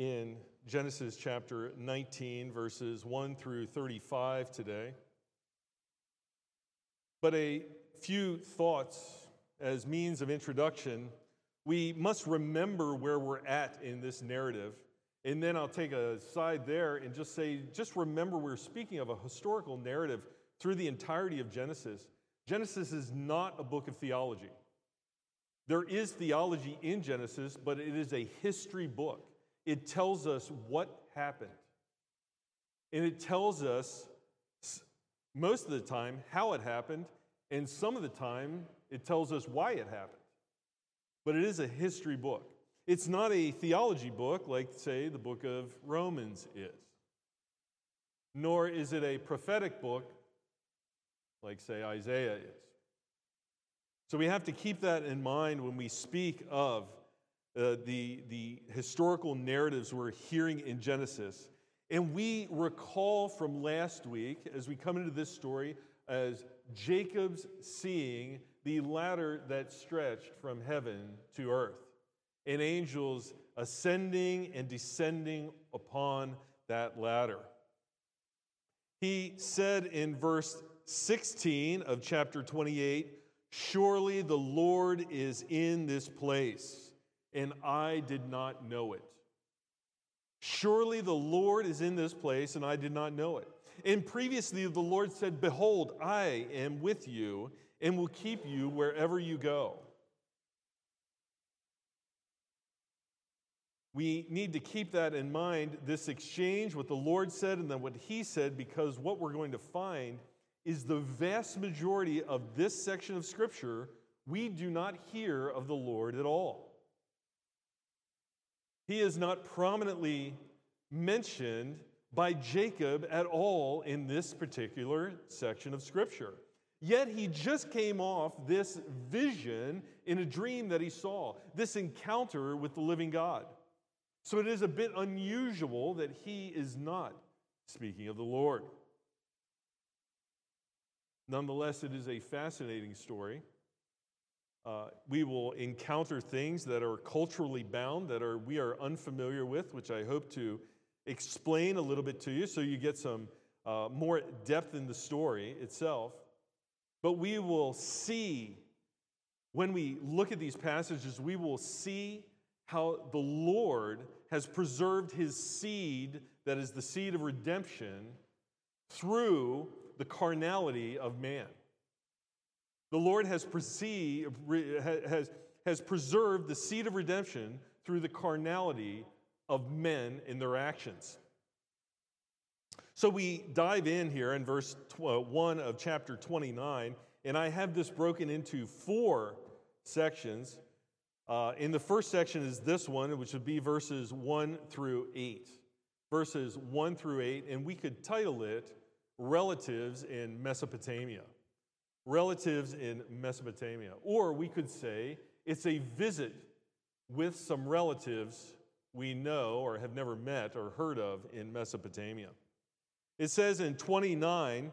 in Genesis chapter 19, verses 1 through 35 today. But a few thoughts as means of introduction. We must remember where we're at in this narrative. And then I'll take a side there and just say, just remember we're speaking of a historical narrative through the entirety of Genesis. Genesis is not a book of theology. There is theology in Genesis, but it is a history book. It tells us what happened. And it tells us most of the time how it happened, and some of the time it tells us why it happened. But it is a history book. It's not a theology book like, say, the book of Romans is, nor is it a prophetic book like, say, Isaiah is. So we have to keep that in mind when we speak of uh, the, the historical narratives we're hearing in Genesis. And we recall from last week, as we come into this story, as Jacob's seeing the ladder that stretched from heaven to earth, and angels ascending and descending upon that ladder. He said in verse 16 of chapter 28 Surely the Lord is in this place, and I did not know it. Surely the Lord is in this place, and I did not know it. And previously, the Lord said, Behold, I am with you and will keep you wherever you go. We need to keep that in mind, this exchange, what the Lord said and then what He said, because what we're going to find is the vast majority of this section of Scripture, we do not hear of the Lord at all. He is not prominently mentioned by Jacob at all in this particular section of Scripture. Yet he just came off this vision in a dream that he saw, this encounter with the living God. So it is a bit unusual that he is not speaking of the Lord. Nonetheless, it is a fascinating story. Uh, we will encounter things that are culturally bound, that are, we are unfamiliar with, which I hope to explain a little bit to you so you get some uh, more depth in the story itself. But we will see, when we look at these passages, we will see how the Lord has preserved his seed, that is the seed of redemption, through the carnality of man. The Lord has, perceived, has, has preserved the seed of redemption through the carnality of men in their actions. So we dive in here in verse uh, 1 of chapter 29, and I have this broken into four sections. Uh, in the first section is this one, which would be verses 1 through 8. Verses 1 through 8, and we could title it relatives in Mesopotamia. Relatives in Mesopotamia. Or we could say it's a visit with some relatives we know or have never met or heard of in Mesopotamia. It says in 29,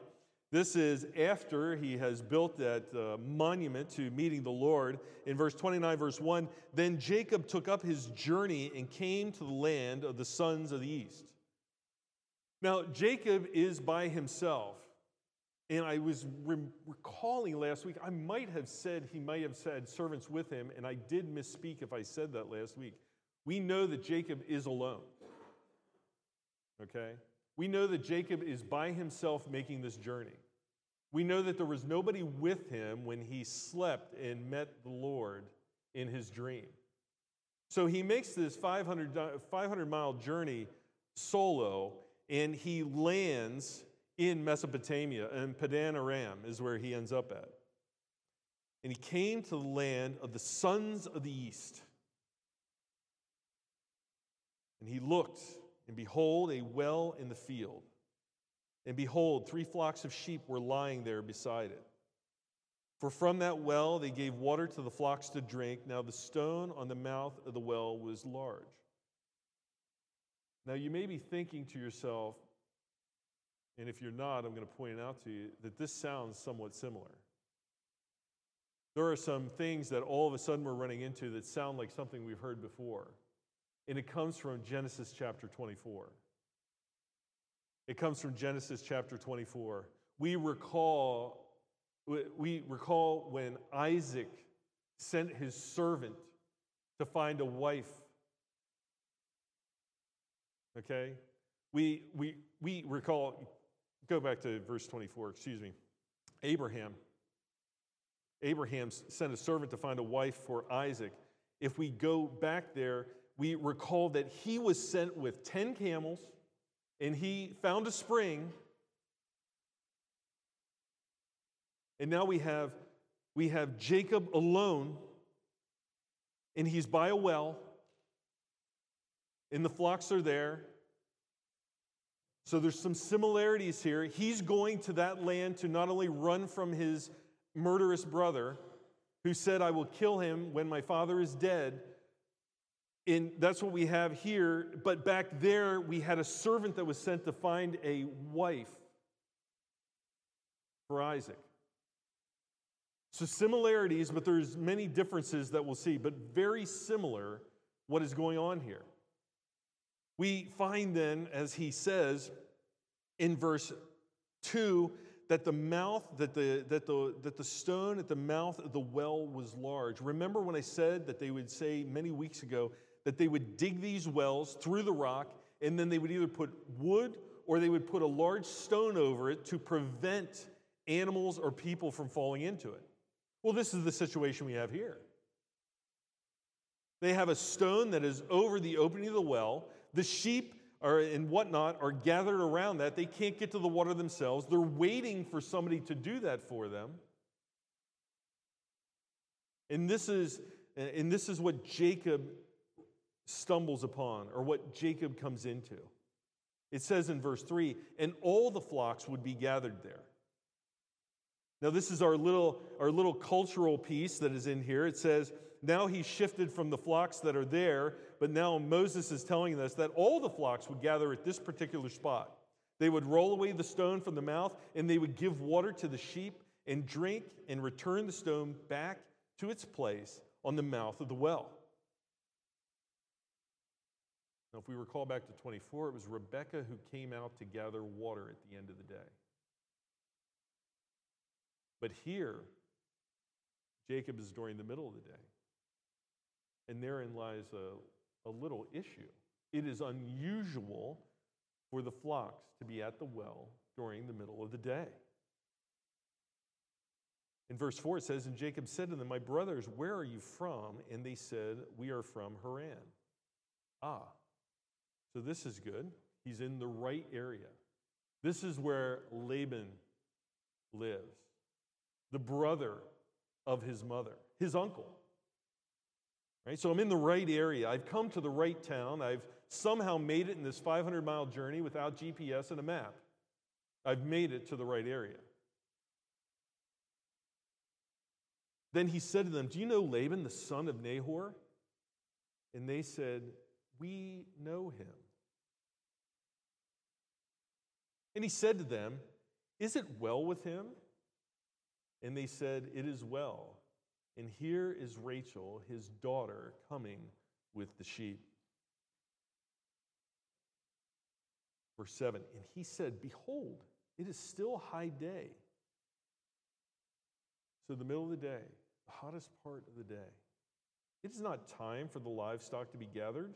this is after he has built that uh, monument to meeting the Lord. In verse 29, verse 1, then Jacob took up his journey and came to the land of the sons of the east. Now, Jacob is by himself. And I was re- recalling last week, I might have said he might have said servants with him, and I did misspeak if I said that last week. We know that Jacob is alone. Okay? We know that Jacob is by himself making this journey. We know that there was nobody with him when he slept and met the Lord in his dream. So he makes this 500, 500 mile journey solo, and he lands in Mesopotamia, and Padan Aram is where he ends up at. And he came to the land of the sons of the east. And he looked, and behold, a well in the field. And behold, three flocks of sheep were lying there beside it. For from that well they gave water to the flocks to drink. Now the stone on the mouth of the well was large. Now you may be thinking to yourself, and if you're not, I'm going to point out to you that this sounds somewhat similar. There are some things that all of a sudden we're running into that sound like something we've heard before. and it comes from Genesis chapter 24. It comes from Genesis chapter 24. We recall, we recall when Isaac sent his servant to find a wife. Okay? We, we, we recall, go back to verse 24, excuse me. Abraham. Abraham sent a servant to find a wife for Isaac. If we go back there, we recall that he was sent with 10 camels and he found a spring. And now we have, we have Jacob alone and he's by a well and the flocks are there. So there's some similarities here. He's going to that land to not only run from his murderous brother, who said, I will kill him when my father is dead. And that's what we have here. But back there, we had a servant that was sent to find a wife for Isaac. So similarities, but there's many differences that we'll see, but very similar what is going on here. We find then, as he says in verse 2, that the mouth, that the, that, the, that the stone at the mouth of the well was large. Remember when I said that they would say many weeks ago that they would dig these wells through the rock and then they would either put wood or they would put a large stone over it to prevent animals or people from falling into it. Well, this is the situation we have here. They have a stone that is over the opening of the well. The sheep are, and whatnot are gathered around that. They can't get to the water themselves. They're waiting for somebody to do that for them. And this is, and this is what Jacob stumbles upon, or what Jacob comes into. It says in verse 3 and all the flocks would be gathered there. Now, this is our little, our little cultural piece that is in here. It says, now he shifted from the flocks that are there, but now Moses is telling us that all the flocks would gather at this particular spot. They would roll away the stone from the mouth, and they would give water to the sheep and drink and return the stone back to its place on the mouth of the well. Now, if we recall back to 24, it was Rebekah who came out to gather water at the end of the day. But here, Jacob is during the middle of the day. And therein lies a, a little issue. It is unusual for the flocks to be at the well during the middle of the day. In verse 4, it says, And Jacob said to them, My brothers, where are you from? And they said, We are from Haran. Ah, so this is good. He's in the right area. This is where Laban lives, the brother of his mother, his uncle. Right? So I'm in the right area. I've come to the right town. I've somehow made it in this 500 mile journey without GPS and a map. I've made it to the right area. Then he said to them, Do you know Laban, the son of Nahor? And they said, We know him. And he said to them, Is it well with him? And they said, It is well. And here is Rachel, his daughter, coming with the sheep. Verse 7 And he said, Behold, it is still high day. So, the middle of the day, the hottest part of the day. It is not time for the livestock to be gathered.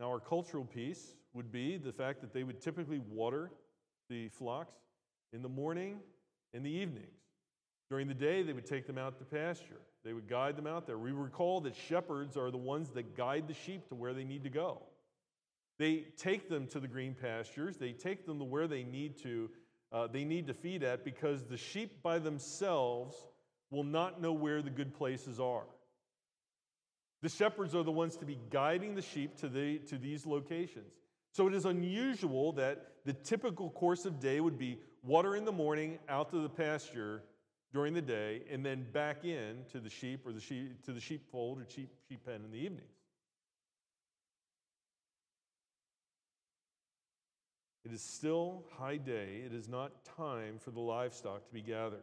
Now, our cultural piece would be the fact that they would typically water the flocks in the morning and the evenings. During the day, they would take them out to pasture. They would guide them out there. We recall that shepherds are the ones that guide the sheep to where they need to go. They take them to the green pastures. They take them to where they need to, uh, they need to feed at because the sheep by themselves will not know where the good places are. The shepherds are the ones to be guiding the sheep to, the, to these locations. So it is unusual that the typical course of day would be water in the morning, out to the pasture, during the day and then back in to the sheep or the sheep to the sheepfold or sheep, sheep pen in the evenings. It is still high day. It is not time for the livestock to be gathered.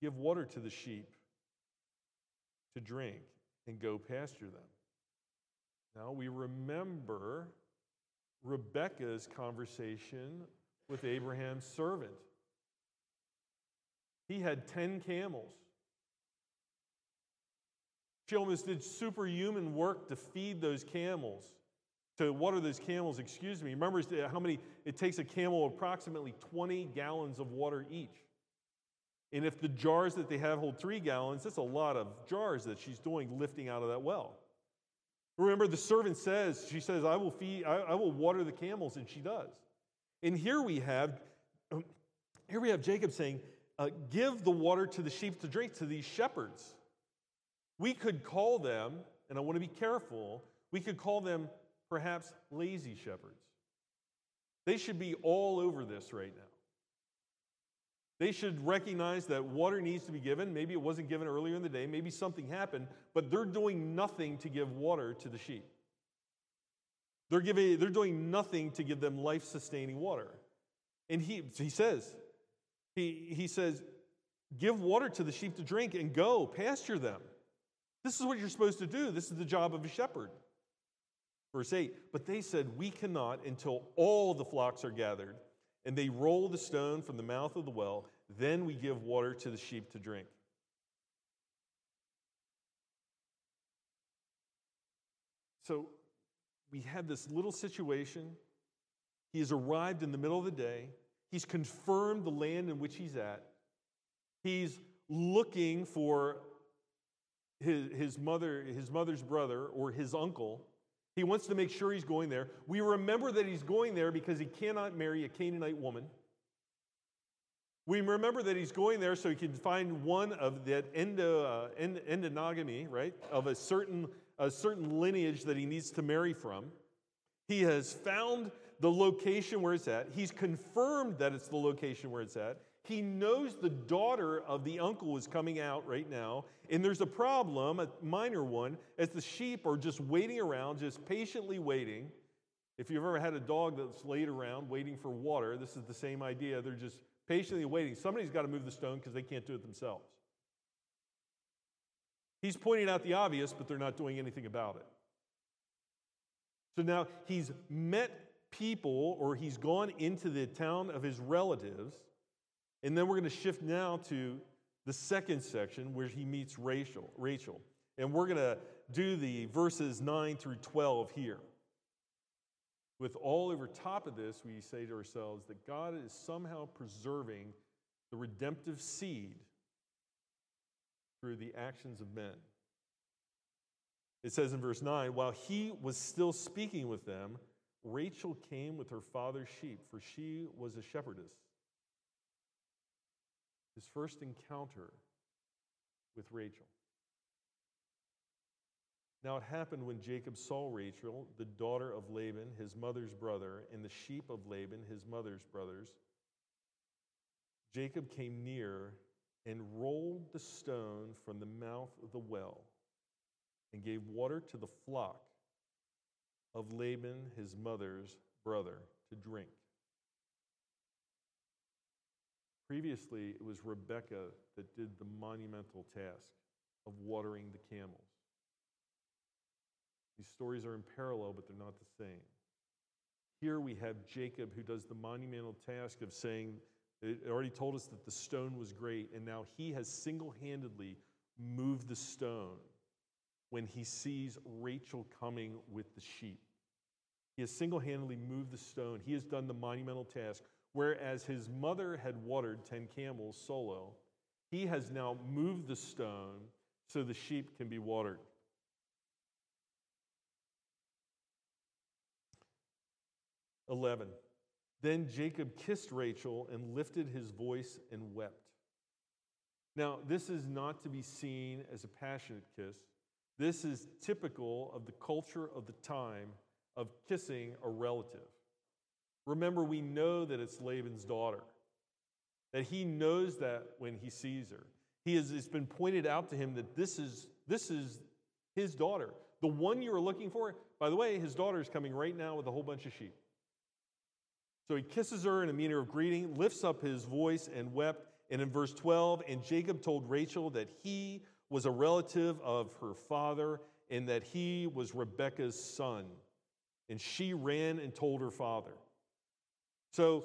Give water to the sheep to drink and go pasture them. Now we remember Rebekah's conversation with Abraham's servant. He had 10 camels. She almost did superhuman work to feed those camels, to water those camels, excuse me. Remember how many it takes a camel approximately 20 gallons of water each. And if the jars that they have hold three gallons, that's a lot of jars that she's doing lifting out of that well. Remember, the servant says, she says, I will feed, I, I will water the camels, and she does. And here we have, um, here we have Jacob saying, uh, give the water to the sheep to drink to these shepherds. We could call them, and I want to be careful, we could call them perhaps lazy shepherds. They should be all over this right now. They should recognize that water needs to be given. Maybe it wasn't given earlier in the day, maybe something happened, but they're doing nothing to give water to the sheep. They're, giving, they're doing nothing to give them life sustaining water. And he, he says, he, he says, give water to the sheep to drink and go, pasture them. This is what you're supposed to do. This is the job of a shepherd. Verse 8, but they said, We cannot until all the flocks are gathered and they roll the stone from the mouth of the well. Then we give water to the sheep to drink. So we have this little situation. He has arrived in the middle of the day. He's confirmed the land in which he's at. He's looking for his, his, mother, his mother's brother or his uncle he wants to make sure he's going there. We remember that he's going there because he cannot marry a Canaanite woman. We remember that he's going there so he can find one of that endo, uh, end, endonogamy, right, of a certain, a certain lineage that he needs to marry from. He has found the location where it's at. He's confirmed that it's the location where it's at. He knows the daughter of the uncle is coming out right now, and there's a problem, a minor one, as the sheep are just waiting around, just patiently waiting. If you've ever had a dog that's laid around waiting for water, this is the same idea. They're just patiently waiting. Somebody's got to move the stone because they can't do it themselves. He's pointing out the obvious, but they're not doing anything about it. So now he's met people, or he's gone into the town of his relatives and then we're going to shift now to the second section where he meets Rachel. Rachel. And we're going to do the verses 9 through 12 here. With all over top of this, we say to ourselves that God is somehow preserving the redemptive seed through the actions of men. It says in verse 9, while he was still speaking with them, Rachel came with her father's sheep, for she was a shepherdess his first encounter with Rachel. Now it happened when Jacob saw Rachel, the daughter of Laban, his mother's brother, and the sheep of Laban, his mother's brothers. Jacob came near and rolled the stone from the mouth of the well and gave water to the flock of Laban, his mother's brother, to drink. Previously, it was Rebekah that did the monumental task of watering the camels. These stories are in parallel, but they're not the same. Here we have Jacob who does the monumental task of saying, it already told us that the stone was great, and now he has single handedly moved the stone when he sees Rachel coming with the sheep. He has single handedly moved the stone. He has done the monumental task. Whereas his mother had watered 10 camels solo, he has now moved the stone so the sheep can be watered. Eleven. Then Jacob kissed Rachel and lifted his voice and wept. Now, this is not to be seen as a passionate kiss. This is typical of the culture of the time of kissing a relative. Remember, we know that it's Laban's daughter, that he knows that when he sees her. He has, it's been pointed out to him that this is, this is his daughter. The one you are looking for, by the way, his daughter is coming right now with a whole bunch of sheep. So he kisses her in a manner of greeting, lifts up his voice, and wept. And in verse 12, and Jacob told Rachel that he was a relative of her father and that he was Rebekah's son. And she ran and told her father. So,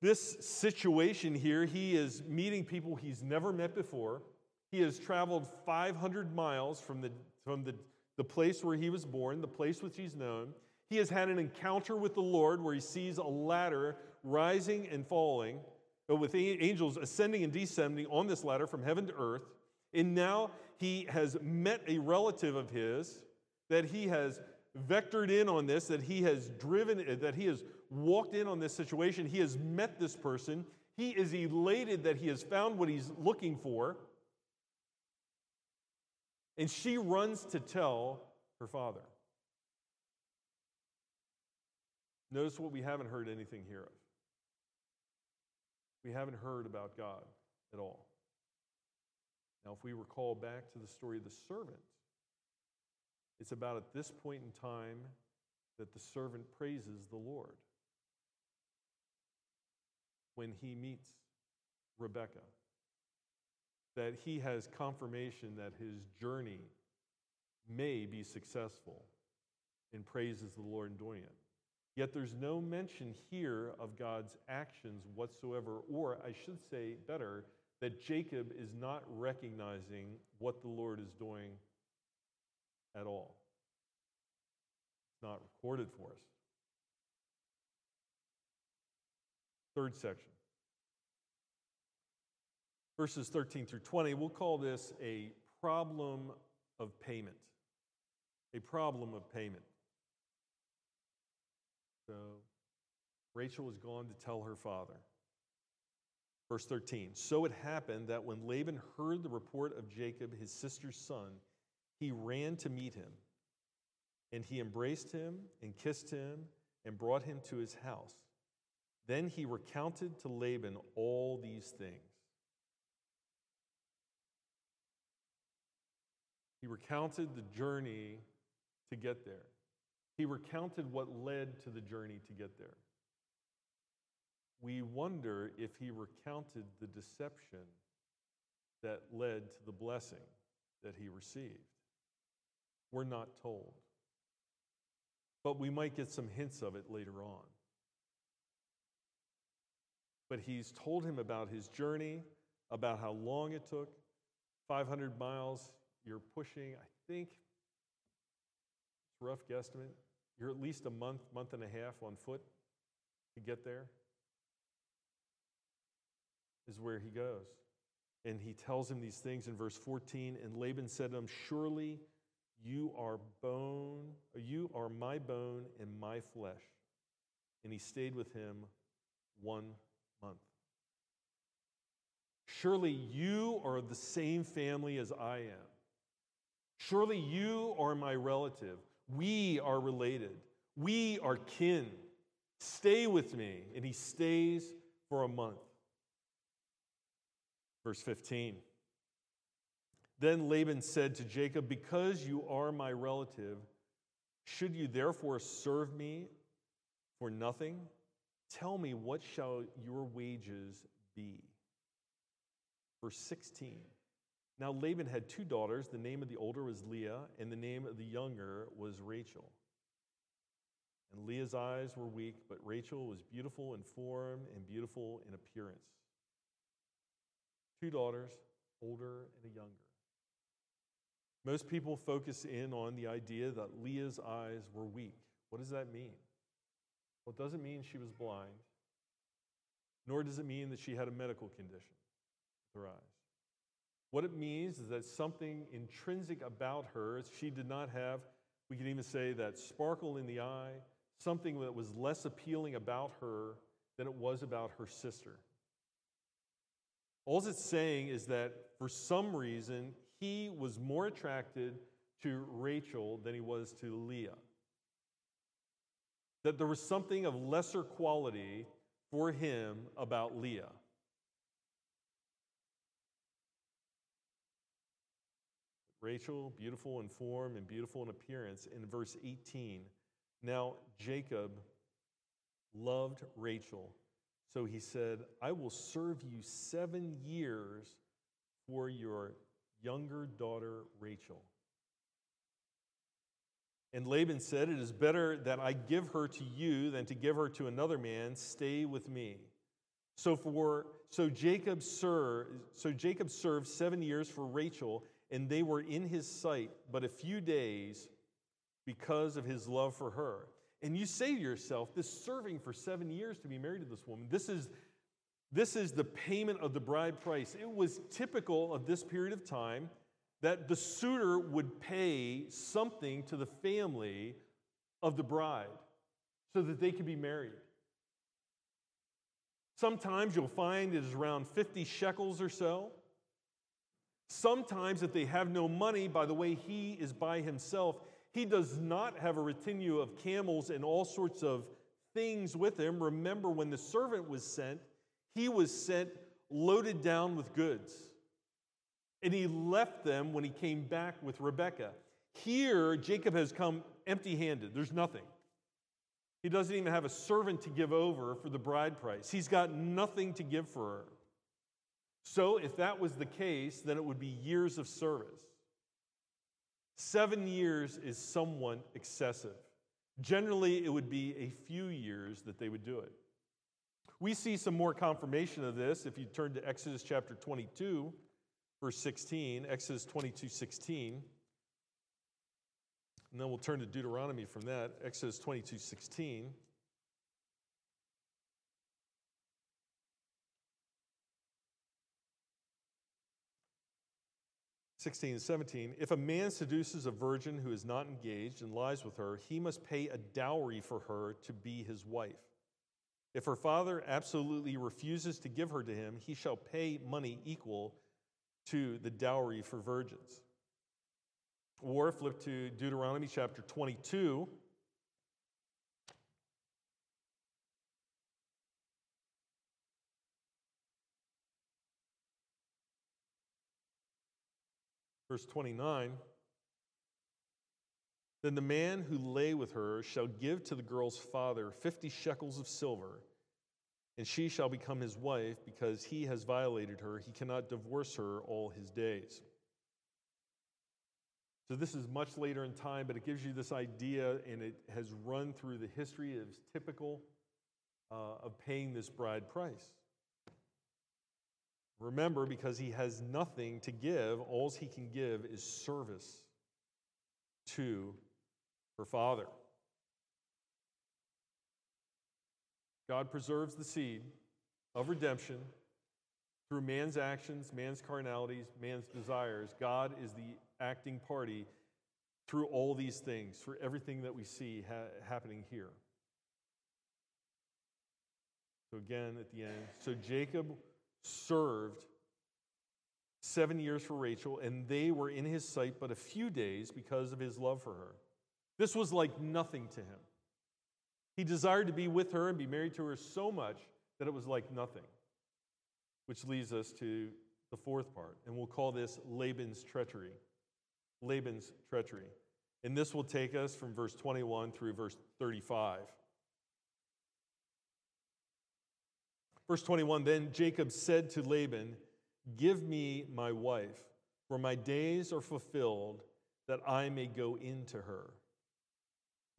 this situation here, he is meeting people he's never met before. He has traveled 500 miles from the, from the, the place where he was born, the place which he's known. He has had an encounter with the Lord where he sees a ladder rising and falling, with angels ascending and descending on this ladder from heaven to earth. And now he has met a relative of his that he has vectored in on this, that he has driven, eh, that he has walked in on this situation. He has met this person. He is elated that he has found what he's looking for. And she runs to tell her father. Notice what we haven't heard anything here of. We haven't heard about God at all. Now, if we recall back to the story of the servant, it's about at this point in time that the servant praises the Lord when he meets Rebekah. That he has confirmation that his journey may be successful and praises the Lord in doing it. Yet there's no mention here of God's actions whatsoever, or I should say better, that Jacob is not recognizing what the Lord is doing at all. It's not recorded for us. Third section. Verses 13 through 20, we'll call this a problem of payment. A problem of payment. So Rachel was gone to tell her father. Verse 13 So it happened that when Laban heard the report of Jacob, his sister's son, he ran to meet him. And he embraced him and kissed him and brought him to his house. Then he recounted to Laban all these things. He recounted the journey to get there. He recounted what led to the journey to get there. We wonder if he recounted the deception that led to the blessing that he received. We're not told. But we might get some hints of it later on. But he's told him about his journey, about how long it took 500 miles. You're pushing, I think, it's rough guesstimate, you're at least a month, month and a half on foot to get there, is where he goes. And he tells him these things in verse 14. And Laban said to him, Surely you are bone, you are my bone and my flesh. And he stayed with him one month. Surely you are the same family as I am. Surely you are my relative. We are related. We are kin. Stay with me. And he stays for a month. Verse 15. Then Laban said to Jacob, Because you are my relative, should you therefore serve me for nothing? Tell me, what shall your wages be? Verse 16. Now Laban had two daughters. The name of the older was Leah, and the name of the younger was Rachel. And Leah's eyes were weak, but Rachel was beautiful in form and beautiful in appearance. Two daughters, older and a younger. Most people focus in on the idea that Leah's eyes were weak. What does that mean? Well, it doesn't mean she was blind, nor does it mean that she had a medical condition with her eyes. What it means is that something intrinsic about her, she did not have, we can even say that sparkle in the eye, something that was less appealing about her than it was about her sister. All it's saying is that for some reason, he was more attracted to Rachel than he was to Leah. That there was something of lesser quality for him about Leah. Rachel, beautiful in form and beautiful in appearance, in verse 18. Now, Jacob loved Rachel, so he said, I will serve you seven years for your younger daughter, Rachel. And Laban said, It is better that I give her to you than to give her to another man. Stay with me. So for so Jacob served so Jacob served seven years for Rachel, and they were in his sight but a few days because of his love for her. And you say to yourself, this serving for seven years to be married to this woman, this is this is the payment of the bride price. It was typical of this period of time that the suitor would pay something to the family of the bride so that they could be married. Sometimes you'll find it is around 50 shekels or so. Sometimes, if they have no money, by the way, he is by himself. He does not have a retinue of camels and all sorts of things with him. Remember, when the servant was sent, he was sent loaded down with goods. And he left them when he came back with Rebekah. Here, Jacob has come empty handed. There's nothing. He doesn't even have a servant to give over for the bride price. He's got nothing to give for her. So, if that was the case, then it would be years of service. Seven years is somewhat excessive. Generally, it would be a few years that they would do it. We see some more confirmation of this if you turn to Exodus chapter 22, verse 16. Exodus 22, 16. And then we'll turn to Deuteronomy from that, Exodus 22 16. Sixteen and seventeen. If a man seduces a virgin who is not engaged and lies with her, he must pay a dowry for her to be his wife. If her father absolutely refuses to give her to him, he shall pay money equal to the dowry for virgins. Or flip to Deuteronomy chapter 22. Verse 29 Then the man who lay with her shall give to the girl's father 50 shekels of silver, and she shall become his wife because he has violated her. He cannot divorce her all his days. So this is much later in time, but it gives you this idea, and it has run through the history as typical uh, of paying this bride price. Remember, because he has nothing to give, all he can give is service to her father. God preserves the seed of redemption through man's actions, man's carnalities, man's desires. God is the acting party through all these things, for everything that we see ha- happening here. So, again, at the end, so Jacob served seven years for Rachel, and they were in his sight but a few days because of his love for her. This was like nothing to him. He desired to be with her and be married to her so much that it was like nothing, which leads us to the fourth part, and we'll call this Laban's treachery. Laban's treachery. And this will take us from verse 21 through verse 35. Verse 21 Then Jacob said to Laban, Give me my wife, for my days are fulfilled, that I may go into her.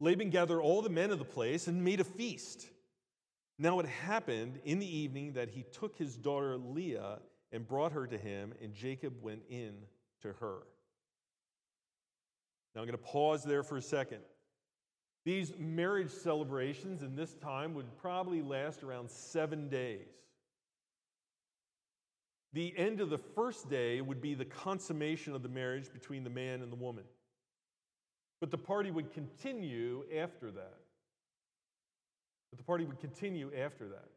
Laban gathered all the men of the place and made a feast. Now it happened in the evening that he took his daughter Leah and brought her to him, and Jacob went in to her. Now I'm going to pause there for a second. These marriage celebrations in this time would probably last around seven days. The end of the first day would be the consummation of the marriage between the man and the woman. But the party would continue after that. But the party would continue after that.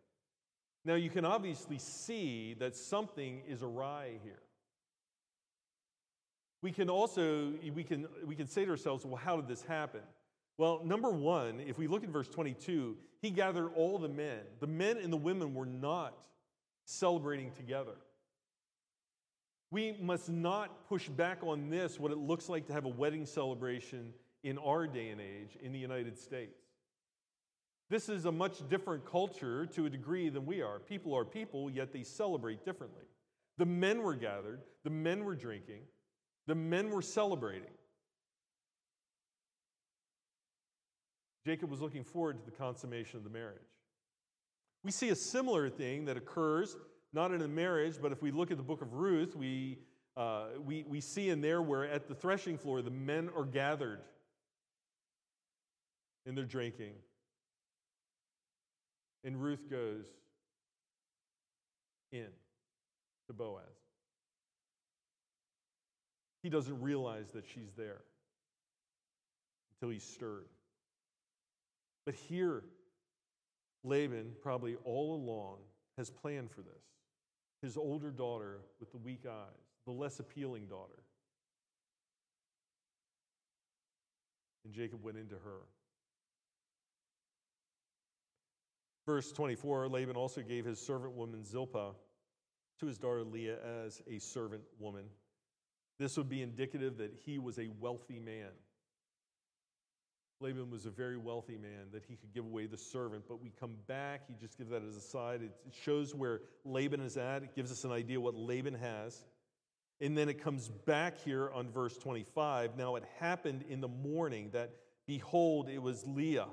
Now, you can obviously see that something is awry here. We can also we can, we can say to ourselves, well, how did this happen? Well, number one, if we look at verse 22, he gathered all the men. The men and the women were not celebrating together. We must not push back on this, what it looks like to have a wedding celebration in our day and age in the United States. This is a much different culture to a degree than we are. People are people, yet they celebrate differently. The men were gathered, the men were drinking, the men were celebrating. Jacob was looking forward to the consummation of the marriage. We see a similar thing that occurs not in a marriage, but if we look at the book of Ruth, we, uh, we, we see in there where at the threshing floor the men are gathered and they're drinking. And Ruth goes in to Boaz. He doesn't realize that she's there until he's stirred. But here, Laban, probably all along, has planned for this. His older daughter with the weak eyes, the less appealing daughter. And Jacob went into her. Verse 24 Laban also gave his servant woman Zilpah to his daughter Leah as a servant woman. This would be indicative that he was a wealthy man. Laban was a very wealthy man, that he could give away the servant. But we come back, he just gives that as a side. It shows where Laban is at, it gives us an idea what Laban has. And then it comes back here on verse 25. Now it happened in the morning that, behold, it was Leah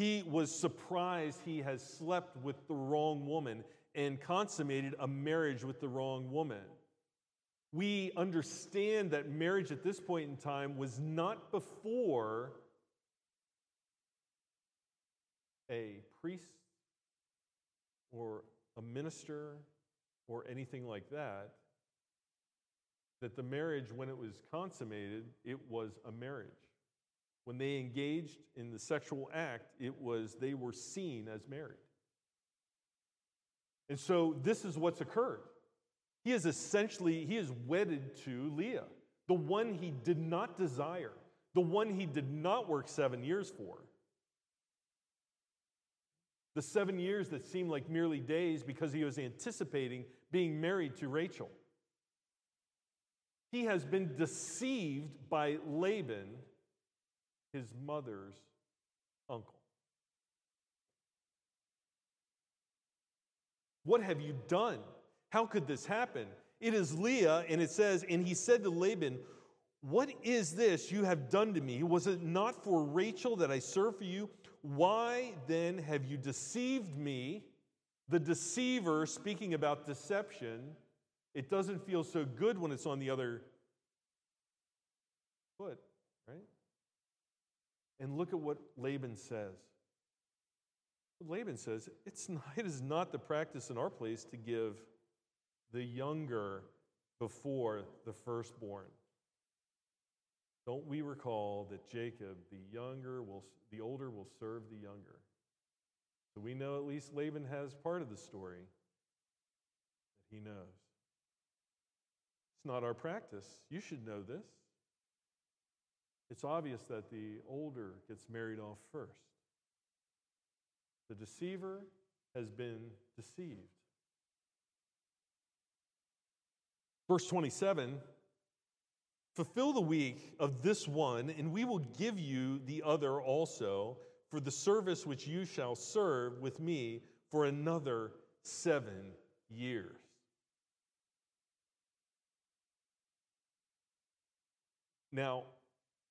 he was surprised he has slept with the wrong woman and consummated a marriage with the wrong woman. We understand that marriage at this point in time was not before a priest or a minister or anything like that. That the marriage, when it was consummated, it was a marriage. When they engaged in the sexual act, it was they were seen as married. And so this is what's occurred. He is essentially he is wedded to Leah, the one he did not desire, the one he did not work 7 years for. The 7 years that seemed like merely days because he was anticipating being married to Rachel. He has been deceived by Laban his mother's uncle. What have you done? How could this happen? It is Leah, and it says, And he said to Laban, What is this you have done to me? Was it not for Rachel that I served for you? Why then have you deceived me? The deceiver, speaking about deception, it doesn't feel so good when it's on the other foot, right? And look at what Laban says. Laban says, it's not, it is not the practice in our place to give the younger before the firstborn. Don't we recall that Jacob, the younger, will, the older will serve the younger? So we know at least Laban has part of the story that he knows. It's not our practice. You should know this it's obvious that the older gets married off first. The deceiver has been deceived. Verse 27 Fulfill the week of this one, and we will give you the other also for the service which you shall serve with me for another seven years. Now,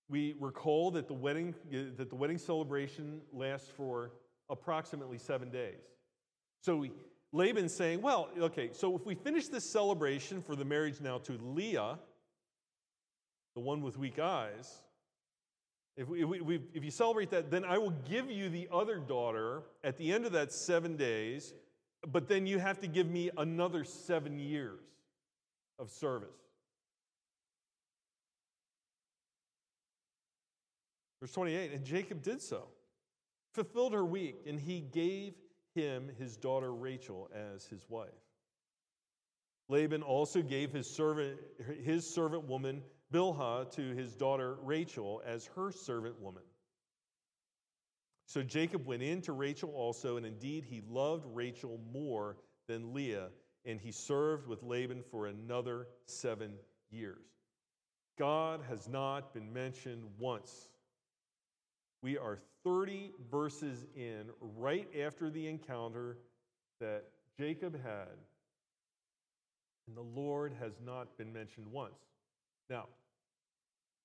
we recall that the wedding, that the wedding celebration lasts for approximately seven days. So we, Laban's saying, well, okay, so if we finish this celebration for the marriage now to Leah, the one with weak eyes, if, we, if, we, if you celebrate that, then I will give you the other daughter at the end of that seven days, but then you have to give me another seven years of service. Verse 28 And Jacob did so, fulfilled her week, and he gave him his daughter Rachel as his wife. Laban also gave his servant, his servant woman Bilhah to his daughter Rachel as her servant woman. So Jacob went in to Rachel also, and indeed he loved Rachel more than Leah, and he served with Laban for another seven years. God has not been mentioned once we are 30 verses in, right after the encounter that Jacob had, and the Lord has not been mentioned once. Now,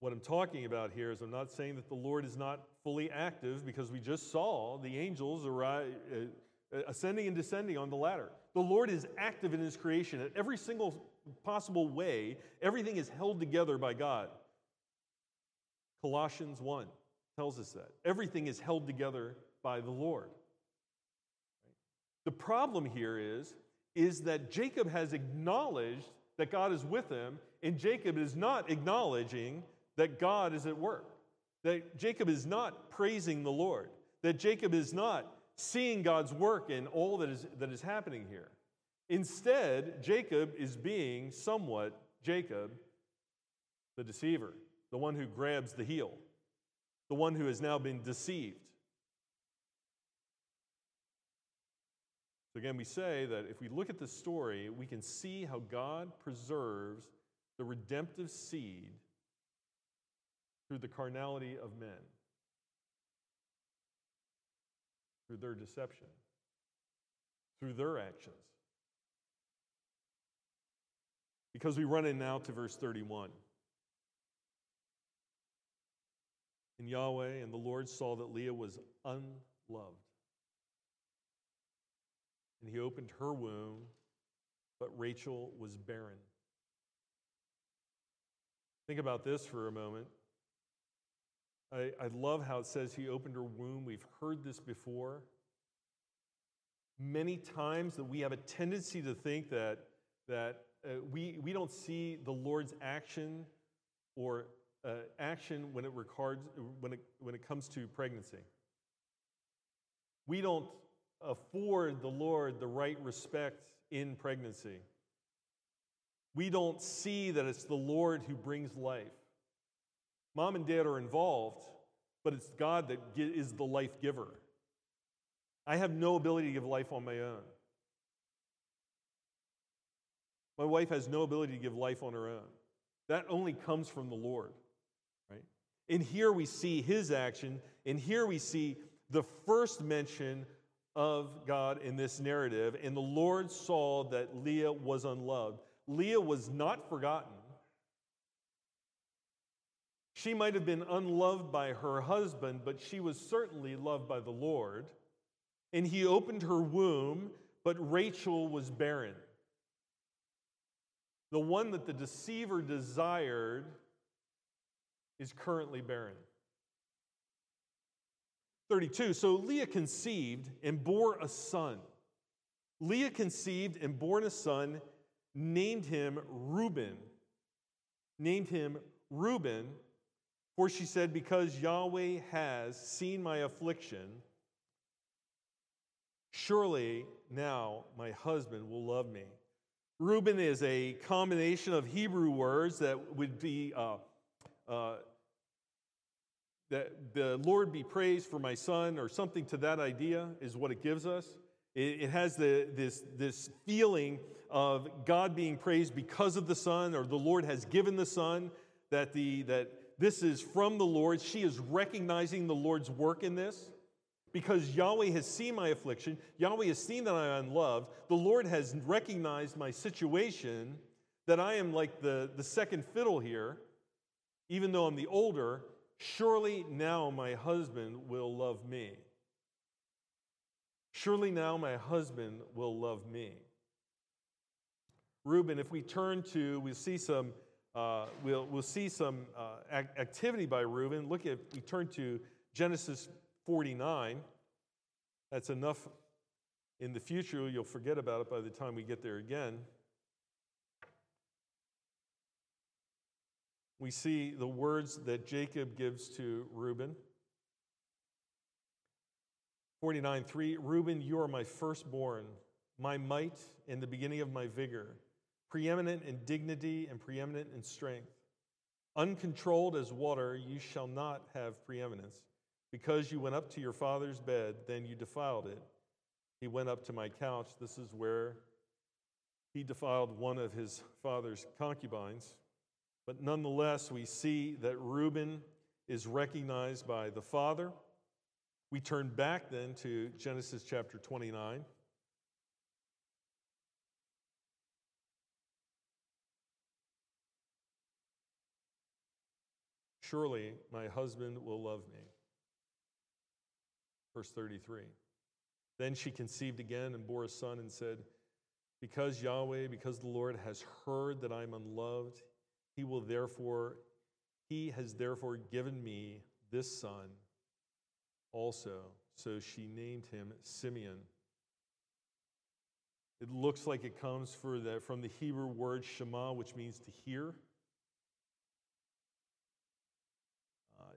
What I'm talking about here is I'm not saying that the Lord is not fully active because we just saw the angels arrive, uh, ascending and descending on the ladder. The Lord is active in his creation in every single possible way. Everything is held together by God. Colossians 1 tells us that. Everything is held together by the Lord. The problem here is, is that Jacob has acknowledged that God is with him, and Jacob is not acknowledging that God is at work, that Jacob is not praising the Lord, that Jacob is not seeing God's work in all that is, that is happening here. Instead, Jacob is being somewhat Jacob, the deceiver, the one who grabs the heel, the one who has now been deceived. So, again, we say that if we look at the story, we can see how God preserves the redemptive seed through the carnality of men, through their deception, through their actions. Because we run in now to verse 31. And Yahweh and the Lord saw that Leah was unloved. And he opened her womb, but Rachel was barren. Think about this for a moment. I, I love how it says he opened her womb. We've heard this before. Many times that we have a tendency to think that, that uh, we, we don't see the Lord's action or uh, action when it, regards, when, it, when it comes to pregnancy. We don't afford the Lord the right respect in pregnancy. We don't see that it's the Lord who brings life. Mom and dad are involved, but it's God that is the life giver. I have no ability to give life on my own. My wife has no ability to give life on her own. That only comes from the Lord, right? And here we see his action, and here we see the first mention of God in this narrative. And the Lord saw that Leah was unloved. Leah was not forgotten. She might have been unloved by her husband, but she was certainly loved by the Lord. And he opened her womb, but Rachel was barren. The one that the deceiver desired is currently barren. 32. So Leah conceived and bore a son. Leah conceived and bore a son, named him Reuben. Named him Reuben for she said, Because Yahweh has seen my affliction, surely now my husband will love me. Reuben is a combination of Hebrew words that would be uh, uh, that the Lord be praised for my son, or something to that idea, is what it gives us. It, it has the, this, this feeling of God being praised because of the son, or the Lord has given the son, that, the, that this is from the Lord. She is recognizing the Lord's work in this because Yahweh has seen my affliction. Yahweh has seen that I am unloved. The Lord has recognized my situation, that I am like the, the second fiddle here, even though I'm the older. Surely now my husband will love me. Surely now my husband will love me. Reuben, if we turn to, we see some uh, we'll, we'll see some uh, activity by Reuben. Look at, we turn to Genesis 49. That's enough in the future. You'll forget about it by the time we get there again. We see the words that Jacob gives to Reuben. 49 3 Reuben, you are my firstborn, my might, and the beginning of my vigor preeminent in dignity and preeminent in strength. Uncontrolled as water, you shall not have preeminence. Because you went up to your father's bed, then you defiled it. He went up to my couch. This is where he defiled one of his father's concubines. But nonetheless, we see that Reuben is recognized by the father. We turn back then to Genesis chapter 29. Surely my husband will love me. Verse 33. Then she conceived again and bore a son and said, Because Yahweh, because the Lord has heard that I am unloved, he will therefore, he has therefore given me this son also. So she named him Simeon. It looks like it comes the, from the Hebrew word Shema, which means to hear.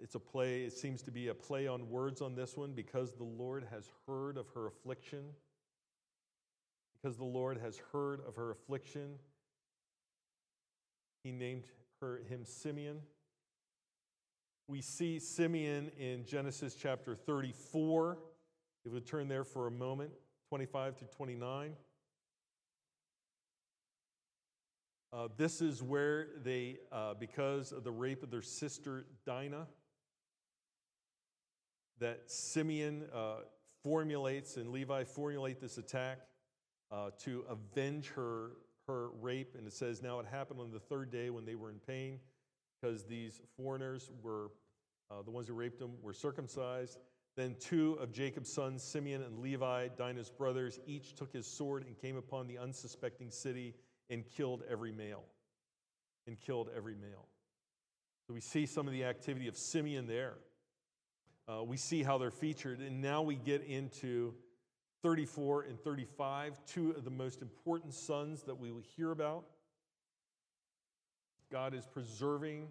It's a play, it seems to be a play on words on this one because the Lord has heard of her affliction. Because the Lord has heard of her affliction, he named her, him Simeon. We see Simeon in Genesis chapter 34. If we turn there for a moment, 25 through 29. Uh, this is where they, uh, because of the rape of their sister Dinah, that Simeon uh, formulates and Levi formulate this attack uh, to avenge her, her rape. And it says, Now it happened on the third day when they were in pain, because these foreigners were, uh, the ones who raped them, were circumcised. Then two of Jacob's sons, Simeon and Levi, Dinah's brothers, each took his sword and came upon the unsuspecting city and killed every male. And killed every male. So we see some of the activity of Simeon there. Uh, we see how they're featured. And now we get into 34 and 35, two of the most important sons that we will hear about. God is preserving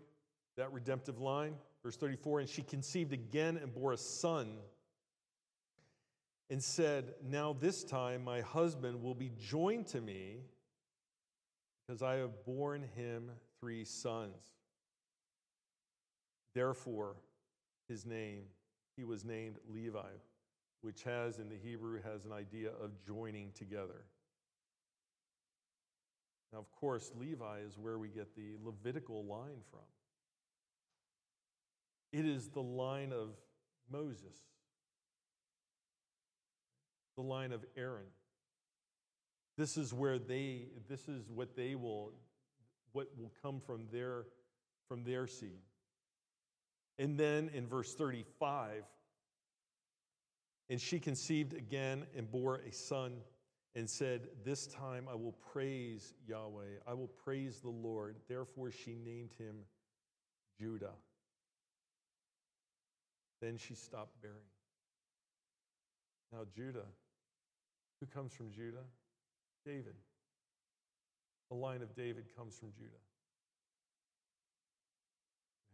that redemptive line. Verse 34 And she conceived again and bore a son and said, Now this time my husband will be joined to me because I have borne him three sons. Therefore, his name, he was named Levi, which has in the Hebrew has an idea of joining together. Now, of course, Levi is where we get the Levitical line from. It is the line of Moses, the line of Aaron. This is where they, this is what they will, what will come from their, from their seed. And then in verse 35, and she conceived again and bore a son and said, This time I will praise Yahweh. I will praise the Lord. Therefore she named him Judah. Then she stopped bearing. Now, Judah, who comes from Judah? David. The line of David comes from Judah.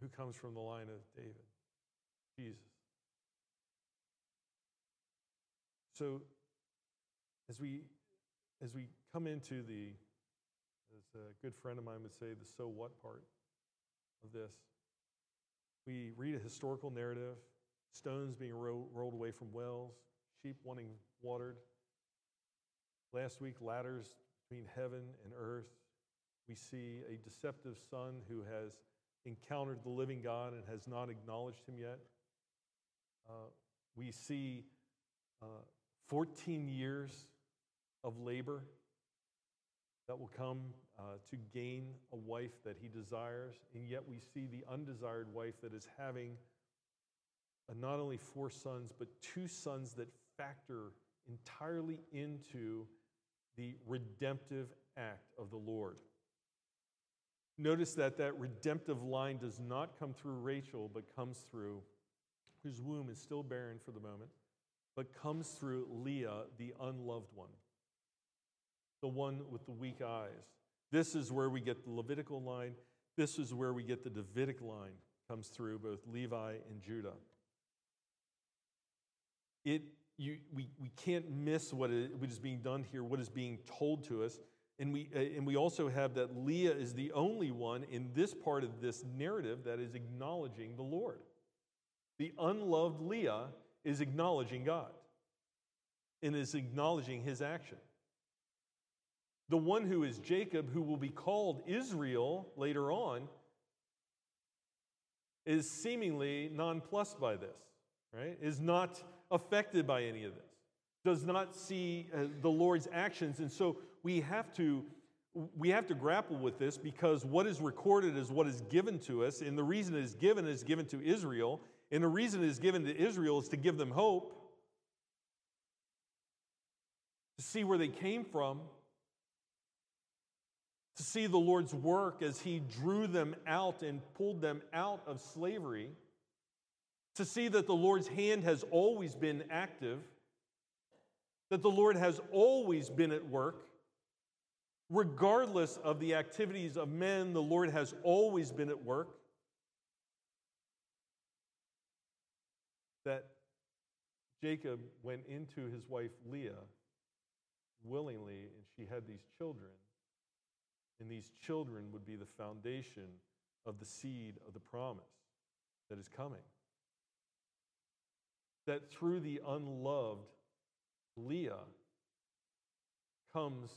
Who comes from the line of David? Jesus. So, as we as we come into the, as a good friend of mine would say, the so what part of this, we read a historical narrative, stones being ro- rolled away from wells, sheep wanting watered, Last week, ladders between heaven and earth. We see a deceptive son who has encountered the living God and has not acknowledged him yet. Uh, we see uh, 14 years of labor that will come uh, to gain a wife that he desires, and yet we see the undesired wife that is having uh, not only four sons, but two sons that factor entirely into the redemptive act of the Lord. Notice that that redemptive line does not come through Rachel, but comes through, whose womb is still barren for the moment, but comes through Leah, the unloved one, the one with the weak eyes. This is where we get the Levitical line. This is where we get the Davidic line, comes through both Levi and Judah. It you, we, we can't miss what is, what is being done here, what is being told to us. And we, uh, and we also have that Leah is the only one in this part of this narrative that is acknowledging the Lord. The unloved Leah is acknowledging God and is acknowledging his action. The one who is Jacob, who will be called Israel later on, is seemingly nonplussed by this, right? Is not affected by any of this, does not see uh, the Lord's actions. And so we have to we have to grapple with this because what is recorded is what is given to us, and the reason it is given is given to Israel, and the reason it is given to Israel is to give them hope, to see where they came from, to see the Lord's work as He drew them out and pulled them out of slavery, to see that the Lord's hand has always been active, that the Lord has always been at work regardless of the activities of men, the Lord has always been at work. That Jacob went into his wife Leah willingly, and she had these children. And these children would be the foundation of the seed of the promise that is coming. That through the unloved Leah comes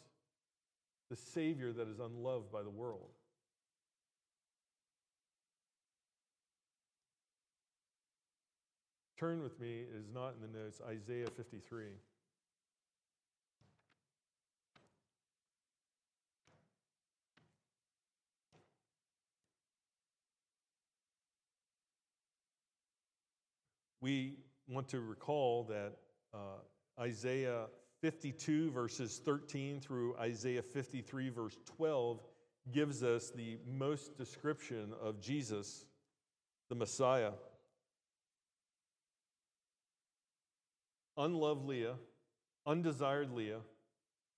the Savior that is unloved by the world. Turn with me, it is not in the notes, Isaiah 53. We want to recall that uh, Isaiah 52, verses 13 through Isaiah 53, verse 12, gives us the most description of Jesus, the Messiah. Unloved Leah, undesired Leah,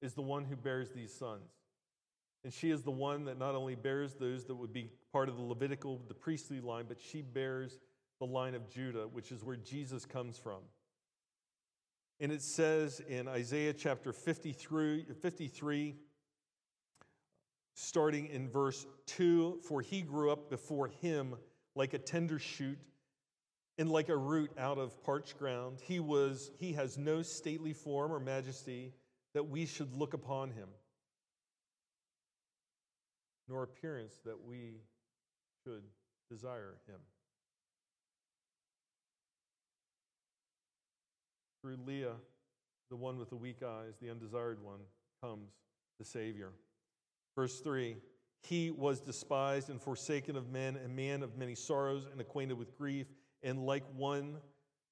is the one who bears these sons. And she is the one that not only bears those that would be part of the Levitical, the priestly line, but she bears the line of Judah, which is where Jesus comes from. And it says in Isaiah chapter 53, 53, starting in verse 2 For he grew up before him like a tender shoot and like a root out of parched ground. He, was, he has no stately form or majesty that we should look upon him, nor appearance that we should desire him. Through Leah, the one with the weak eyes, the undesired one, comes the Savior. Verse 3 He was despised and forsaken of men, a man of many sorrows and acquainted with grief, and like one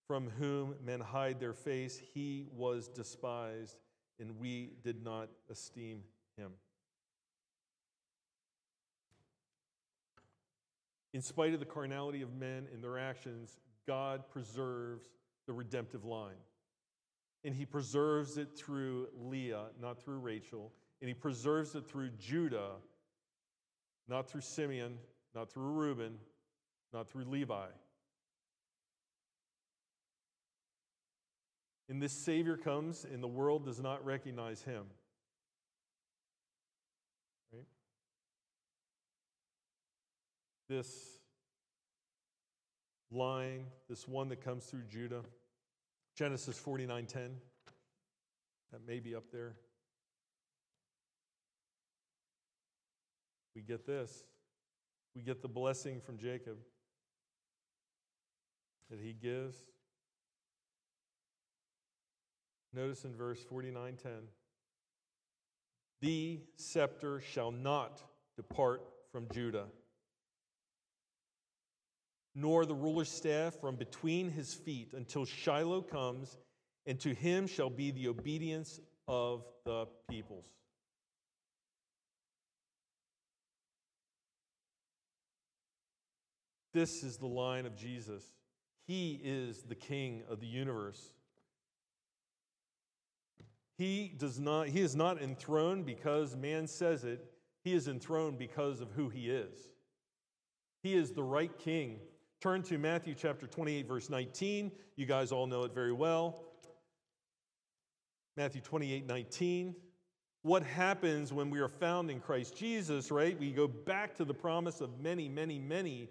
from whom men hide their face, he was despised, and we did not esteem him. In spite of the carnality of men and their actions, God preserves the redemptive line and he preserves it through Leah, not through Rachel, and he preserves it through Judah, not through Simeon, not through Reuben, not through Levi. And this Savior comes, and the world does not recognize him. Right? This line, this one that comes through Judah, Genesis 49:10. That may be up there. We get this. We get the blessing from Jacob that he gives. Notice in verse 49:10. The scepter shall not depart from Judah nor the ruler's staff from between his feet until Shiloh comes, and to him shall be the obedience of the peoples. This is the line of Jesus. He is the king of the universe. He does not he is not enthroned because man says it. He is enthroned because of who he is. He is the right king Turn to Matthew chapter 28, verse 19. You guys all know it very well. Matthew 28, 19. What happens when we are found in Christ Jesus, right? We go back to the promise of many, many, many.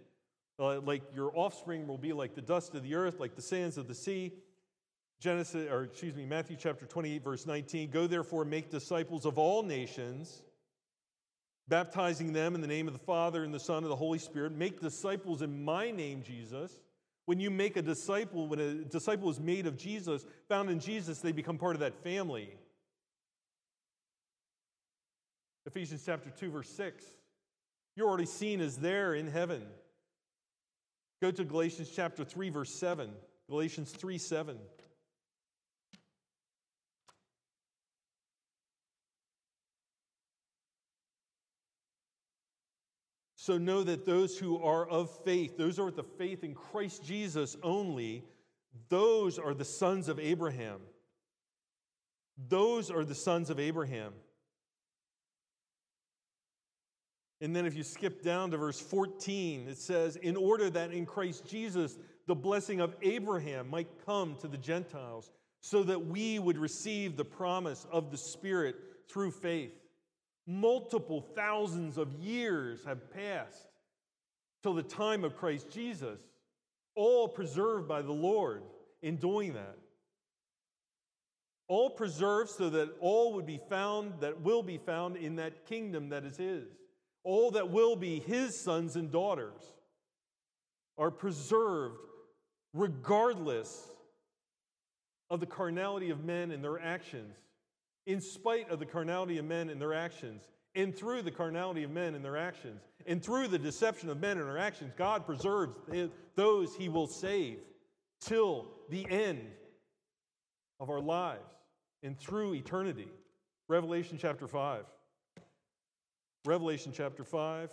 Uh, like your offspring will be like the dust of the earth, like the sands of the sea. Genesis, or excuse me, Matthew chapter 28, verse 19. Go therefore, make disciples of all nations baptizing them in the name of the Father and the Son and the Holy Spirit. Make disciples in my name, Jesus. When you make a disciple, when a disciple is made of Jesus, found in Jesus, they become part of that family. Ephesians chapter 2, verse 6. You're already seen as there in heaven. Go to Galatians chapter 3, verse 7. Galatians 3 7. So know that those who are of faith, those who are with the faith in Christ Jesus only, those are the sons of Abraham. Those are the sons of Abraham. And then if you skip down to verse 14, it says, In order that in Christ Jesus the blessing of Abraham might come to the Gentiles, so that we would receive the promise of the Spirit through faith. Multiple thousands of years have passed till the time of Christ Jesus, all preserved by the Lord in doing that. All preserved so that all would be found, that will be found in that kingdom that is His. All that will be His sons and daughters are preserved regardless of the carnality of men and their actions in spite of the carnality of men and their actions, and through the carnality of men and their actions, and through the deception of men and their actions, God preserves those he will save till the end of our lives and through eternity. Revelation chapter 5. Revelation chapter 5.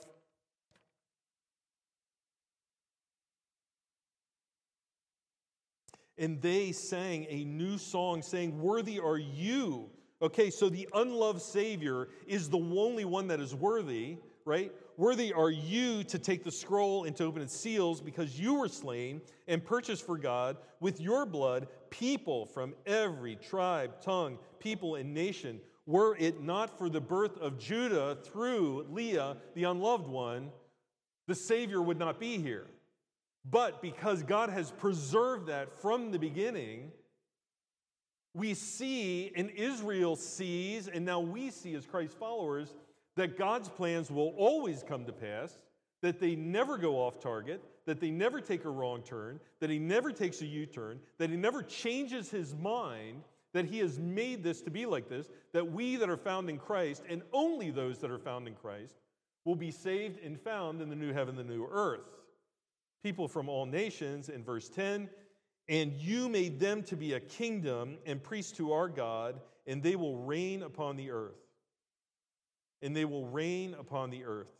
And they sang a new song, saying, Worthy are you Okay, so the unloved Savior is the only one that is worthy, right? Worthy are you to take the scroll and to open its seals because you were slain and purchased for God with your blood people from every tribe, tongue, people, and nation. Were it not for the birth of Judah through Leah, the unloved one, the Savior would not be here. But because God has preserved that from the beginning, we see, and Israel sees, and now we see as Christ followers, that God's plans will always come to pass, that they never go off target, that they never take a wrong turn, that He never takes a U turn, that He never changes His mind, that He has made this to be like this, that we that are found in Christ, and only those that are found in Christ, will be saved and found in the new heaven, the new earth. People from all nations, in verse 10, and you made them to be a kingdom and priests to our God, and they will reign upon the earth. And they will reign upon the earth.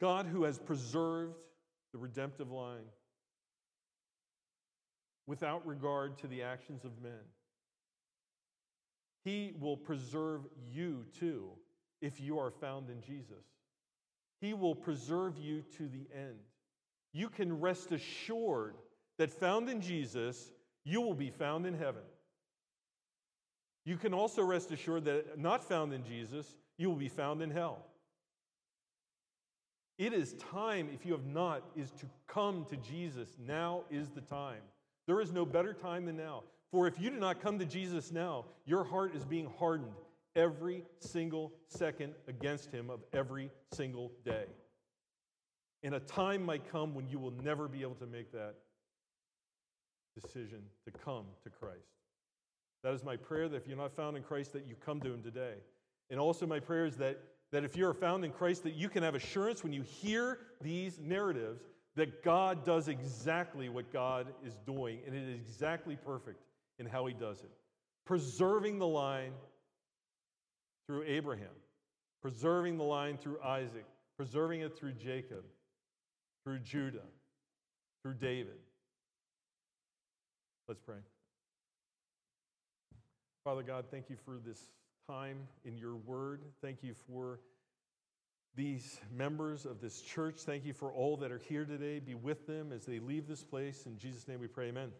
God, who has preserved the redemptive line without regard to the actions of men, He will preserve you too if you are found in Jesus. He will preserve you to the end. You can rest assured that found in Jesus, you will be found in heaven. You can also rest assured that not found in Jesus, you will be found in hell. It is time, if you have not, is to come to Jesus. Now is the time. There is no better time than now. For if you do not come to Jesus now, your heart is being hardened every single second against him of every single day. And a time might come when you will never be able to make that decision to come to Christ. That is my prayer that if you're not found in Christ, that you come to him today. And also my prayer is that, that if you're found in Christ, that you can have assurance when you hear these narratives that God does exactly what God is doing, and it is exactly perfect in how he does it. Preserving the line through Abraham, preserving the line through Isaac, preserving it through Jacob, through Judah, through David. Let's pray. Father God, thank you for this time in your word. Thank you for these members of this church. Thank you for all that are here today. Be with them as they leave this place. In Jesus' name we pray, amen.